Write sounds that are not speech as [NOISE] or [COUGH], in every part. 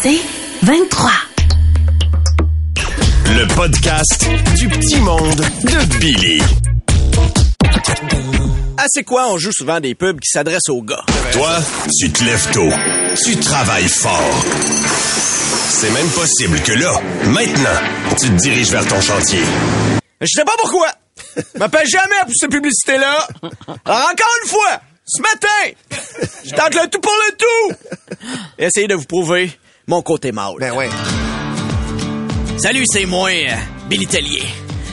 C'est 23. Le podcast du petit monde de Billy. Ah, c'est quoi? On joue souvent des pubs qui s'adressent aux gars. Toi, tu te lèves tôt. Tu travailles fort. C'est même possible que là, maintenant, tu te diriges vers ton chantier. Je sais pas pourquoi. M'appelle jamais pour cette publicité-là. Alors, encore une fois, ce matin, je tente le tout pour le tout. Essayez de vous prouver mon côté mâle. Ben ouais. Salut, c'est moi, Billy Tellier.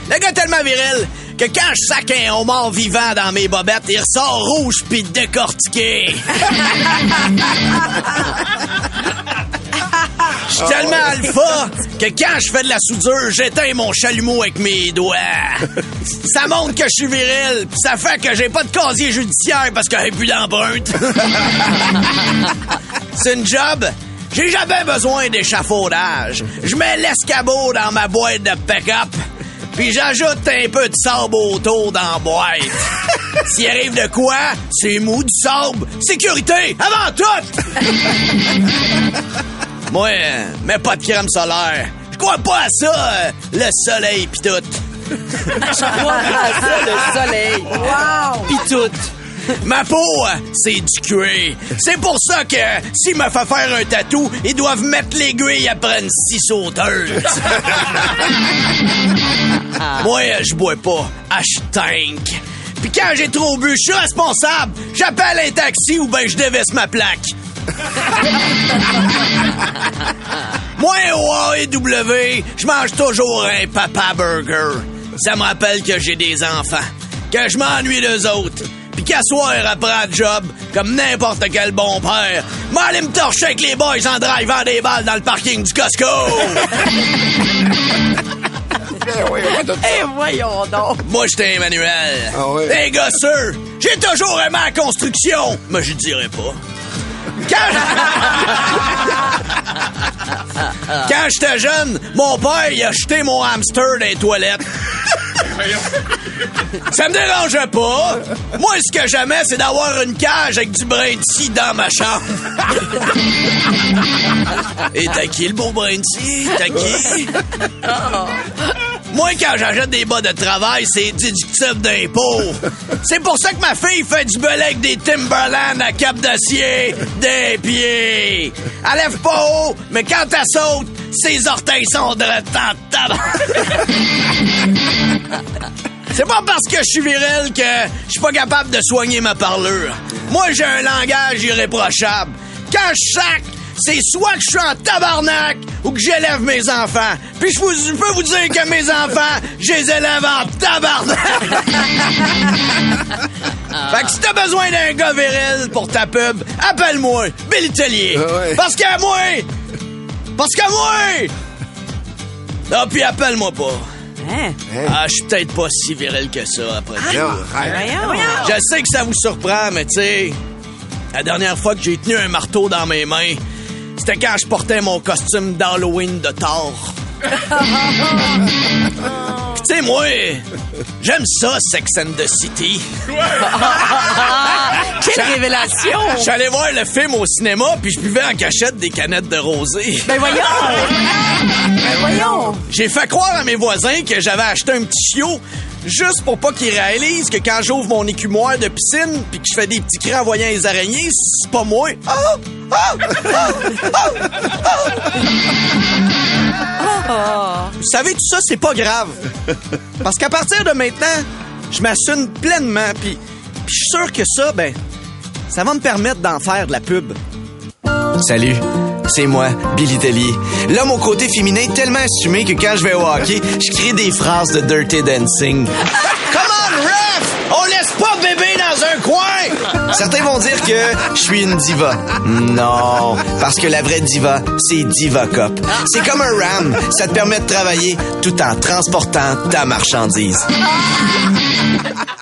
Le gars tellement viril que quand je sac un homard vivant dans mes bobettes, il ressort rouge pis décortiqué. [LAUGHS] Je suis tellement alpha que quand je fais de la soudure, j'éteins mon chalumeau avec mes doigts. [LAUGHS] Ça montre que je suis viril, pis ça fait que j'ai pas de casier judiciaire parce que j'ai plus d'empreinte. [LAUGHS] C'est une job. J'ai jamais besoin d'échafaudage. Je mets l'escabeau dans ma boîte de pick-up, puis j'ajoute un peu de sable autour dans la boîte. [LAUGHS] S'il arrive de quoi, c'est mou du sable. Sécurité, avant tout! [LAUGHS] Moi, euh, mets pas de crème solaire. Je crois pas à ça, euh, le soleil pis tout. le soleil. Wow! Pis tout. Ma peau, euh, c'est du cuir. C'est pour ça que s'il me fait faire un tatou, ils doivent mettre l'aiguille après une scie sauteuse. [LAUGHS] Moi, euh, je bois pas. Ah, je tank. Puis quand j'ai trop bu, je suis responsable. J'appelle un taxi ou ben je dévisse ma plaque. [LAUGHS] Moi, au AEW, je mange toujours un papa burger. Ça me rappelle que j'ai des enfants, que je m'ennuie d'eux autres. Puis qu'à soir, après la job, comme n'importe quel bon père, m'aller me torcher avec les boys en drivant des balles dans le parking du Costco. Tout Eh, voyons donc. Moi, j'étais Emmanuel. Ah ouais? Hey, gosseux, j'ai toujours aimé la construction. Mais je dirais pas. Quand, [LAUGHS] Quand j'étais jeune, mon père, il a jeté mon hamster dans les toilettes. Ça me dérangeait pas. Moi, ce que j'aimais, c'est d'avoir une cage avec du brin de dans ma chambre. Et t'as qui le beau brin de? T'as qui? Moi, quand j'achète des bas de travail, c'est déductible d'impôt. C'est pour ça que ma fille fait du belay avec des Timberland à cap d'acier des pieds. Elle lève pas haut, mais quand elle saute, ses orteils sont drettes en tabac. C'est pas parce que je suis viril que je suis pas capable de soigner ma parlure. Moi, j'ai un langage irréprochable. Quand je sac, c'est soit que je suis en tabarnak ou que j'élève mes enfants. Puis je, vous- je peux vous dire que mes enfants, je les élève en tabarnak. [LAUGHS] fait que si t'as besoin d'un gars viril pour ta pub, appelle-moi, Billy Tellier. Ah ouais. Parce que moi, parce que moi, ah puis appelle-moi pas. Hein? Ah, je suis peut-être pas si viril que ça après tout. Arrête. Voyons. Je sais que ça vous surprend, mais tu sais, la dernière fois que j'ai tenu un marteau dans mes mains, c'était quand je portais mon costume d'Halloween de Thor. Puis tu sais, moi, j'aime ça, Sex and the City. [LAUGHS] [LAUGHS] Quelle révélation! Je suis allé voir le film au cinéma, puis je buvais en cachette des canettes de rosé. Ben voyons! Ben voyons! J'ai fait croire à mes voisins que j'avais acheté un petit chiot juste pour pas qu'ils réalisent que quand j'ouvre mon écumoire de piscine puis que je fais des petits cris en voyant les araignées, c'est pas moi. Ah! Ah! Ah! Ah! Ah! Vous savez, tout ça, c'est pas grave. Parce qu'à partir de maintenant, je m'assume pleinement puis je suis sûr que ça, ben, ça va me permettre d'en faire de la pub. Salut, c'est moi, Billy Tellier. L'homme au côté féminin tellement assumé que quand je vais au hockey, je crée des phrases de Dirty Dancing. [LAUGHS] Come on, ref! On laisse pas bébé dans un coin! Certains vont dire que je suis une diva. Non, parce que la vraie diva, c'est Diva Cop. C'est comme un ram, ça te permet de travailler tout en transportant ta marchandise. [LAUGHS]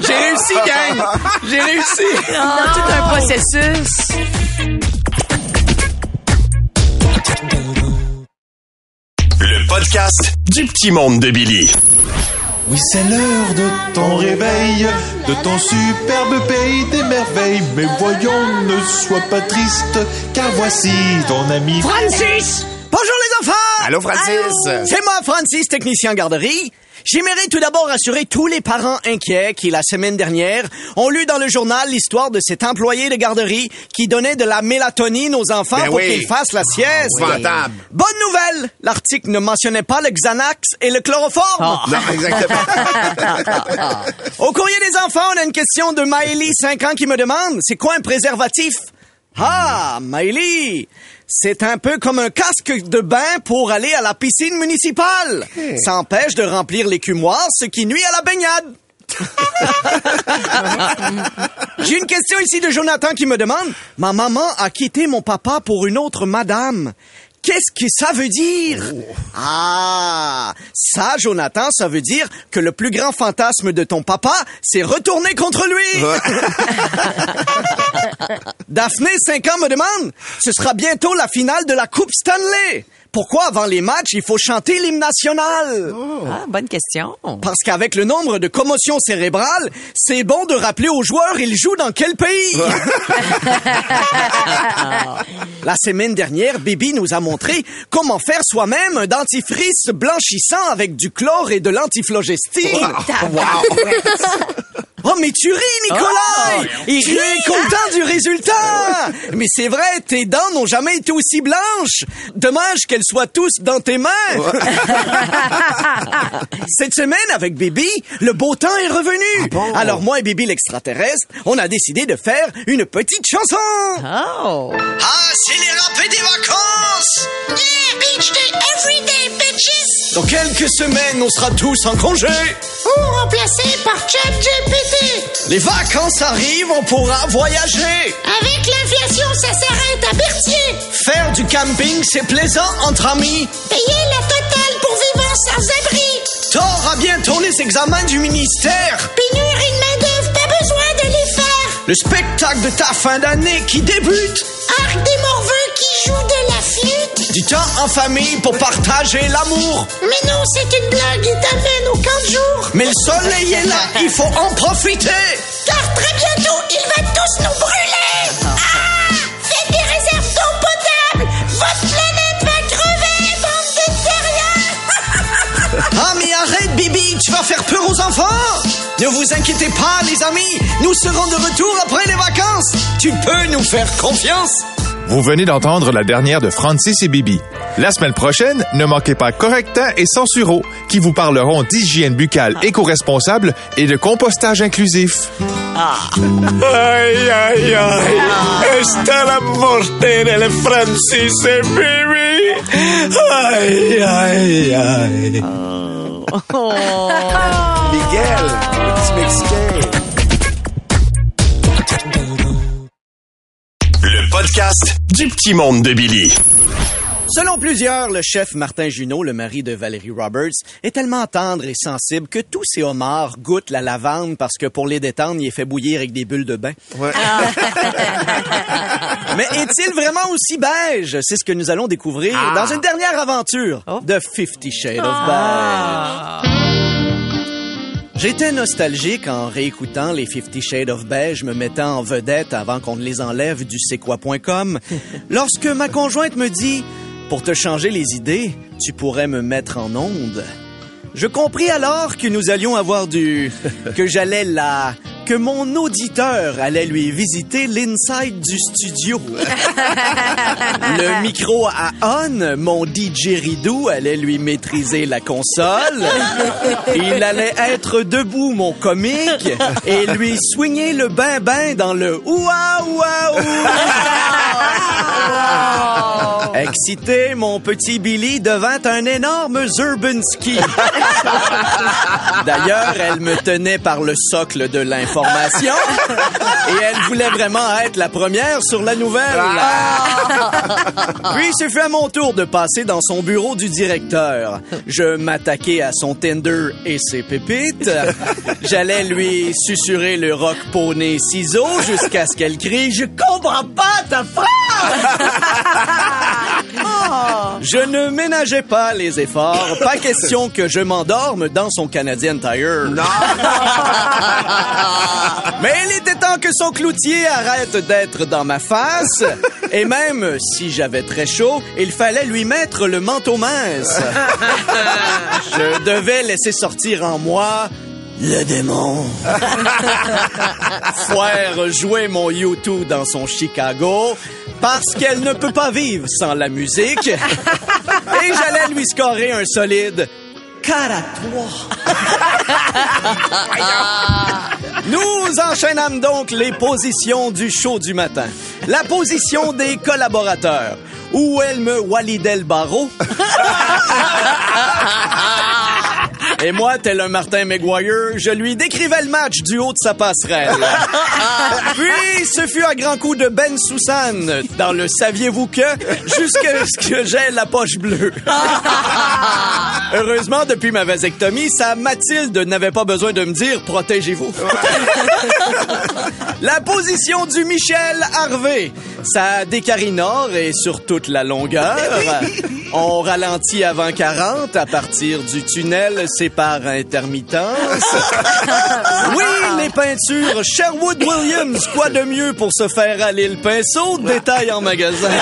J'ai réussi, gang! J'ai réussi! Non, tout un processus. Le podcast du petit monde de Billy. Oui, c'est l'heure de ton réveil, de ton superbe pays des merveilles. Mais voyons, ne sois pas triste, car voici ton ami Francis! Bonjour les enfants! Allô, Francis? C'est moi, Francis, technicien garderie. J'aimerais tout d'abord rassurer tous les parents inquiets qui, la semaine dernière, ont lu dans le journal l'histoire de cet employé de garderie qui donnait de la mélatonine aux enfants Ben pour oui. qu'ils fassent la sieste. Épouvantable. Bonne nouvelle! L'article ne mentionnait pas le Xanax et le chloroforme. Non, exactement. [LAUGHS] Au courrier des enfants, on a une question de Maëlie, 5 ans, qui me demande c'est quoi un préservatif? Ah, Maëlie, c'est un peu comme un casque de bain pour aller à la piscine municipale. Ça empêche de remplir les cumoirs, ce qui nuit à la baignade. [LAUGHS] J'ai une question ici de Jonathan qui me demande Ma maman a quitté mon papa pour une autre madame. Qu'est-ce que ça veut dire? Ah, ça, Jonathan, ça veut dire que le plus grand fantasme de ton papa, c'est retourner contre lui. [LAUGHS] Daphné, 5 ans, me demande, ce sera bientôt la finale de la Coupe Stanley. Pourquoi avant les matchs, il faut chanter l'hymne national? Ah, bonne question. Parce qu'avec le nombre de commotions cérébrales, c'est bon de rappeler aux joueurs ils jouent dans quel pays? [LAUGHS] La semaine dernière, Bibi nous a montré comment faire soi-même un dentifrice blanchissant avec du chlore et de l'antiflogestine. [LAUGHS] Oh, mais tu ris, Nicolas! Il est content du résultat! Mais c'est vrai, tes dents n'ont jamais été aussi blanches. Dommage qu'elles soient tous dans tes mains. [LAUGHS] Cette semaine, avec Bibi, le beau temps est revenu. Alors moi et Bibi l'extraterrestre, on a décidé de faire une petite chanson. Oh. Ah, c'est les rappels des vacances! Yeah, beach day every day, bitches! Dans quelques semaines, on sera tous en congé. Ou remplacé par ChatGPT. Les vacances arrivent, on pourra voyager. Avec l'inflation, ça s'arrête à Berthier. Faire du camping, c'est plaisant entre amis. Payer la totale pour vivre sans abri. T'auras bientôt les examens du ministère. Pénurie de main-d'œuvre, pas besoin de les faire. Le spectacle de ta fin d'année qui débute. Arc Du temps en famille pour partager l'amour. Mais non, c'est une blague, il t'amène au camp de jour. Mais le soleil est là, il faut en profiter. Car très bientôt, il va tous nous brûler. Ah! Faites des réserves d'eau potable. Votre planète va crever, bande de. [LAUGHS] Ah mais arrête Bibi, tu vas faire peur aux enfants. Ne vous inquiétez pas les amis, nous serons de retour après les vacances. Tu peux nous faire confiance. Vous venez d'entendre la dernière de Francis et Bibi. La semaine prochaine, ne manquez pas Correcta et Censuro, qui vous parleront d'hygiène buccale éco-responsable et de compostage inclusif. [LAUGHS] Está la morte Francis et Bibi. Ay, ay, ay. [LAUGHS] Miguel, le petit Mexicain. Podcast du petit monde de Billy. Selon plusieurs, le chef Martin Junot, le mari de Valérie Roberts, est tellement tendre et sensible que tous ces homards goûtent la lavande parce que pour les détendre, il est fait bouillir avec des bulles de bain. Ouais. [LAUGHS] Mais est-il vraiment aussi beige? C'est ce que nous allons découvrir dans une dernière aventure de Fifty Shades of Beige. J'étais nostalgique en réécoutant les Fifty Shades of Beige, me mettant en vedette avant qu'on ne les enlève du c'est quoi.com, [LAUGHS] lorsque ma conjointe me dit Pour te changer les idées, tu pourrais me mettre en onde. Je compris alors que nous allions avoir du... [LAUGHS] que j'allais la... que mon auditeur allait lui visiter l'inside du studio. [LAUGHS] Le micro à on, mon DJ Ridou allait lui maîtriser la console. Il allait être debout, mon comique, et lui swinguer le bain-bain dans le ouah ouah ouah. Excité, mon petit Billy devint un énorme Zurbanski. D'ailleurs, elle me tenait par le socle de [LAUGHS] et elle voulait vraiment être la première sur la nouvelle. [LAUGHS] Puis, ce fut à mon tour de passer dans son bureau du directeur. Je m'attaquai à son Tinder et ses pépites. J'allais lui susurrer le rock poney ciseaux jusqu'à ce qu'elle crie « Je comprends pas ta phrase! » [LAUGHS] [LAUGHS] Je ne ménageais pas les efforts. Pas question que je m'endorme dans son Canadian Tire. Non. [LAUGHS] Mais il était temps que son cloutier arrête d'être dans ma face. Et même si j'avais très chaud, il fallait lui mettre le manteau mince. [LAUGHS] Je devais laisser sortir en moi le démon. Faire jouer mon YouTube dans son Chicago parce qu'elle ne peut pas vivre sans la musique. [LAUGHS] Et j'allais lui scorer un solide 4 à 3. Nous enchaînâmes donc les positions du show du matin. La position des collaborateurs. Où elle me Walidel Barreau? [LAUGHS] Et moi, tel un Martin McGuire, je lui décrivais le match du haut de sa passerelle. [LAUGHS] Puis, ce fut un grand coup de Ben Soussan dans le saviez-vous que, jusqu'à ce que j'ai la poche bleue. [LAUGHS] Heureusement, depuis ma vasectomie, sa Mathilde n'avait pas besoin de me dire protégez-vous. la position du Michel Harvey. Ça décarinore et sur toute la longueur. [LAUGHS] On ralentit avant 40 à partir du tunnel, c'est par intermittence. [LAUGHS] Oui, les peintures Sherwood Williams, quoi de mieux pour se faire aller le pinceau? Détail en magasin. [LAUGHS]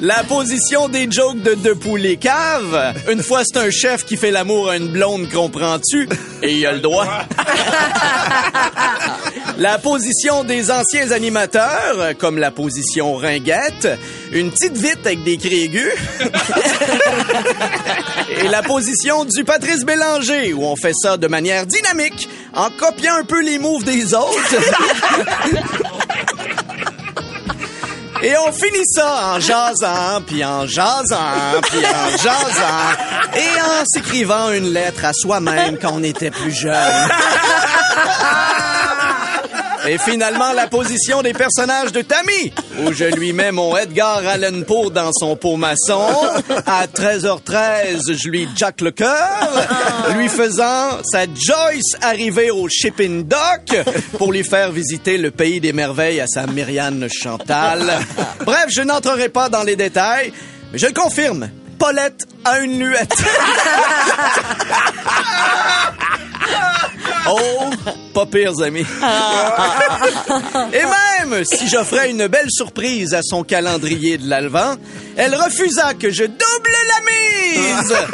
La position des jokes de deux poulets caves. Une fois, c'est un chef qui fait l'amour à une blonde, comprends-tu? Et il a le droit. [LAUGHS] La position des anciens animateurs, comme la position ringuette. Une petite vite avec des cris aigus. [LAUGHS] Et la position du Patrice Bélanger, où on fait ça de manière dynamique, en copiant un peu les moves des autres. [LAUGHS] Et on finit ça en jasant, puis en jasant, puis en jasant, et en s'écrivant une lettre à soi-même quand on était plus jeune. [LAUGHS] Et finalement, la position des personnages de Tammy, où je lui mets mon Edgar Allan Poe dans son pot maçon. À 13h13, je lui jack le cœur, lui faisant sa Joyce arriver au shipping dock pour lui faire visiter le pays des merveilles à sa Myriane Chantal. Bref, je n'entrerai pas dans les détails, mais je confirme. Paulette a une luette. Oh, pas pires amis. [LAUGHS] Et même si j'offrais une belle surprise à son calendrier de l'Alvan, elle refusa que je double la mise. [LAUGHS]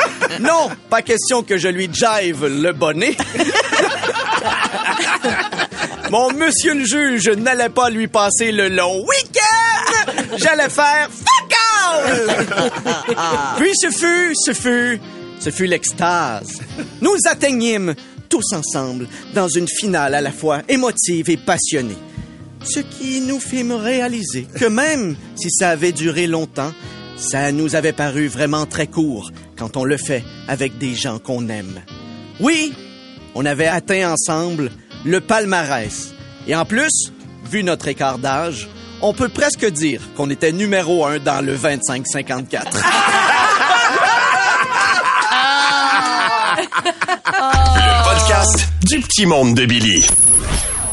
Non, pas question que je lui jive le bonnet. [LAUGHS] Mon monsieur le juge n'allait pas lui passer le long week-end. J'allais faire fuck all. Puis ce fut, ce fut, ce fut l'extase. Nous atteignîmes tous ensemble dans une finale à la fois émotive et passionnée. Ce qui nous fit me réaliser que [LAUGHS] même si ça avait duré longtemps, ça nous avait paru vraiment très court quand on le fait avec des gens qu'on aime. Oui, on avait atteint ensemble le palmarès. Et en plus, vu notre écart d'âge, on peut presque dire qu'on était numéro un dans le 25-54. Le [LAUGHS] [LAUGHS] du petit monde de Billy.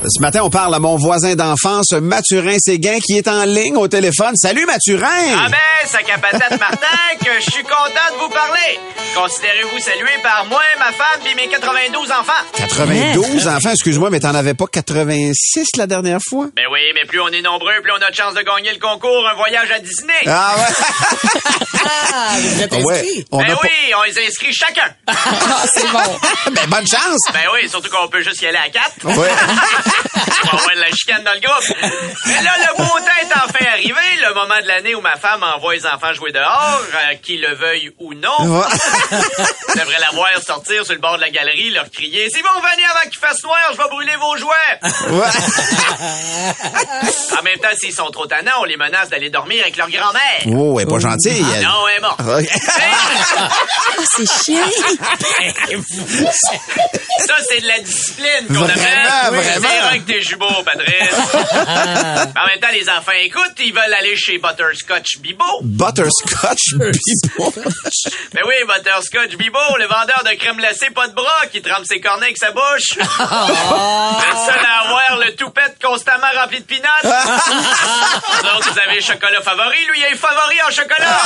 Ce matin, on parle à mon voisin d'enfance, Mathurin Séguin, qui est en ligne au téléphone. Salut, Mathurin! Ah ben, sac à patate Martin, que je suis content de vous parler. Considérez-vous salué par moi, ma femme et mes 92 enfants. 92 enfants, excuse-moi, mais t'en avais pas 86 la dernière fois? Ben oui, mais plus on est nombreux, plus on a de chances de gagner le concours Un voyage à Disney. Ah ouais? [LAUGHS] Ah, vous êtes ouais. inscrits? Ben pas- oui, on les inscrit chacun. Ah, c'est bon. [LAUGHS] Ben, bonne chance! Ben oui, surtout qu'on peut juste y aller à quatre. Ouais. [LAUGHS] On va avoir de la chicane dans le groupe. Mais là, le beau temps est enfin arrivé, le moment de l'année où ma femme envoie les enfants jouer dehors, euh, qu'ils le veuillent ou non. Ouais. Je devrais la voir sortir sur le bord de la galerie, leur crier « C'est bon, venez avant qu'il fasse noir, je vais brûler vos jouets! Ouais. » En même temps, s'ils sont trop tannants, on les menace d'aller dormir avec leur grand-mère. Oh, elle est pas gentille. elle. Non, elle est morte. Ok. Ah, [LAUGHS] c'est chiant. [LAUGHS] Ça, c'est de la discipline qu'on Vraiment, appelle. vraiment. Avec tes jumeaux, Patrice. [LAUGHS] en même temps, les enfants écoutent, ils veulent aller chez Butterscotch Bibo. Butterscotch Bibo. [LAUGHS] Ben oui, Butterscotch Bibo, le vendeur de crème glacée pas de bras qui trempe ses cornets avec sa bouche. [LAUGHS] Le seul à avoir le toupette constamment remplie de peanuts. Vous autres, vous avez le chocolat favori. Lui, il est favori en chocolat.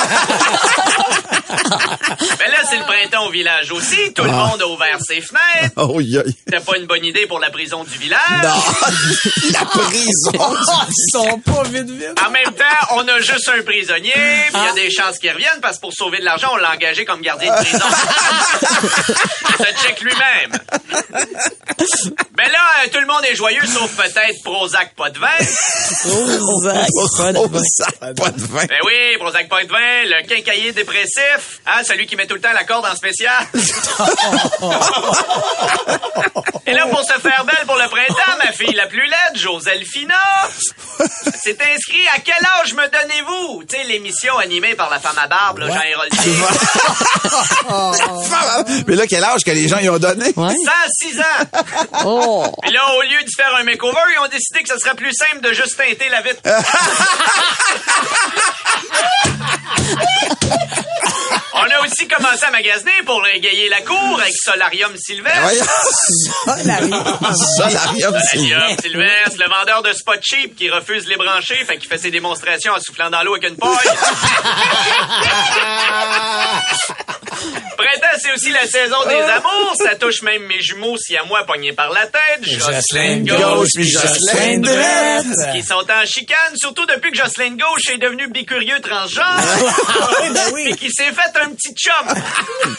Mais là, c'est le printemps au village aussi. Tout le monde a ouvert ses fenêtres. Oh, yeah. C'était pas une bonne idée pour la prison du village. [LAUGHS] La prison. [LAUGHS] Ils sont pas vite, vite. En même temps, on a juste un prisonnier, puis il y a des chances qu'il revienne parce que pour sauver de l'argent, on l'a engagé comme gardien de prison. [LAUGHS] Ça check lui-même. Mais là, euh, tout le monde est joyeux, sauf peut-être Prozac pas de vin. Prozac, pas de vin. ça, pas de vin. Ben oui, Prozac pas de vin, le quincailler dépressif, hein, celui qui met tout le temps la corde en spécial. Et là, pour se faire belle pour le printemps, ma fille la plus laide, Joselphina, s'est [LAUGHS] inscrit à quel âge me donnez-vous? Tu sais, l'émission animée par la femme à barbe, là, Jean Héroldier. [LAUGHS] [LAUGHS] Mais là, quel âge que les gens y ont donné? Ouais. 106 ans! Oh. Puis là, au lieu de faire un makeover, ils ont décidé que ce serait plus simple de juste teinter la vitre. On a aussi commencé à magasiner pour égayer la cour avec Solarium Sylvestre. Solarium. Solarium, Sylvestre, le vendeur de spot cheap qui refuse les brancher, fait qu'il fait ses démonstrations en soufflant dans l'eau avec une paille. [LAUGHS] Printemps, c'est aussi la saison des amours. Ça touche même mes jumeaux si à moi pognés par la tête. Jocelyn Gauche, puis Jocelyn Drette. qui sont en chicane, surtout depuis que Jocelyn Gauche est devenu bicurieux transgenre. [LAUGHS] Et qui s'est fait un petit chum. [LAUGHS]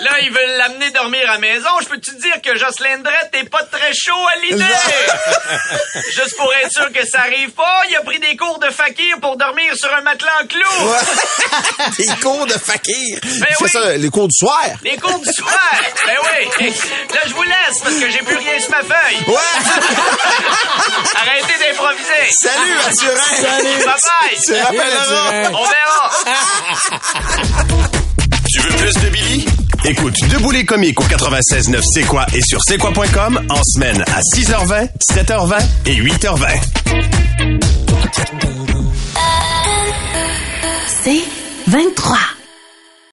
Là, ils veulent l'amener dormir à la maison. Je peux te dire que Jocelyn Drette est pas très chaud à l'idée? [LAUGHS] Juste pour être sûr que ça arrive pas, il a pris des cours de fakir pour dormir sur un matelas en clous. Des cours de fakir. Oui. ça, les cours du soir. Les cours du soir? Ben oui. Là, je vous laisse parce que j'ai plus rien sur ma feuille. Ouais. [LAUGHS] Arrêtez d'improviser. Salut, Mathurin. Salut. Bye bye. Tu rappelleras. On verra. Tu veux plus de Billy? Écoute Debout les comiques au 96.9 C'est quoi et sur c'est quoi.com en semaine à 6h20, 7h20 et 8h20. C'est 23.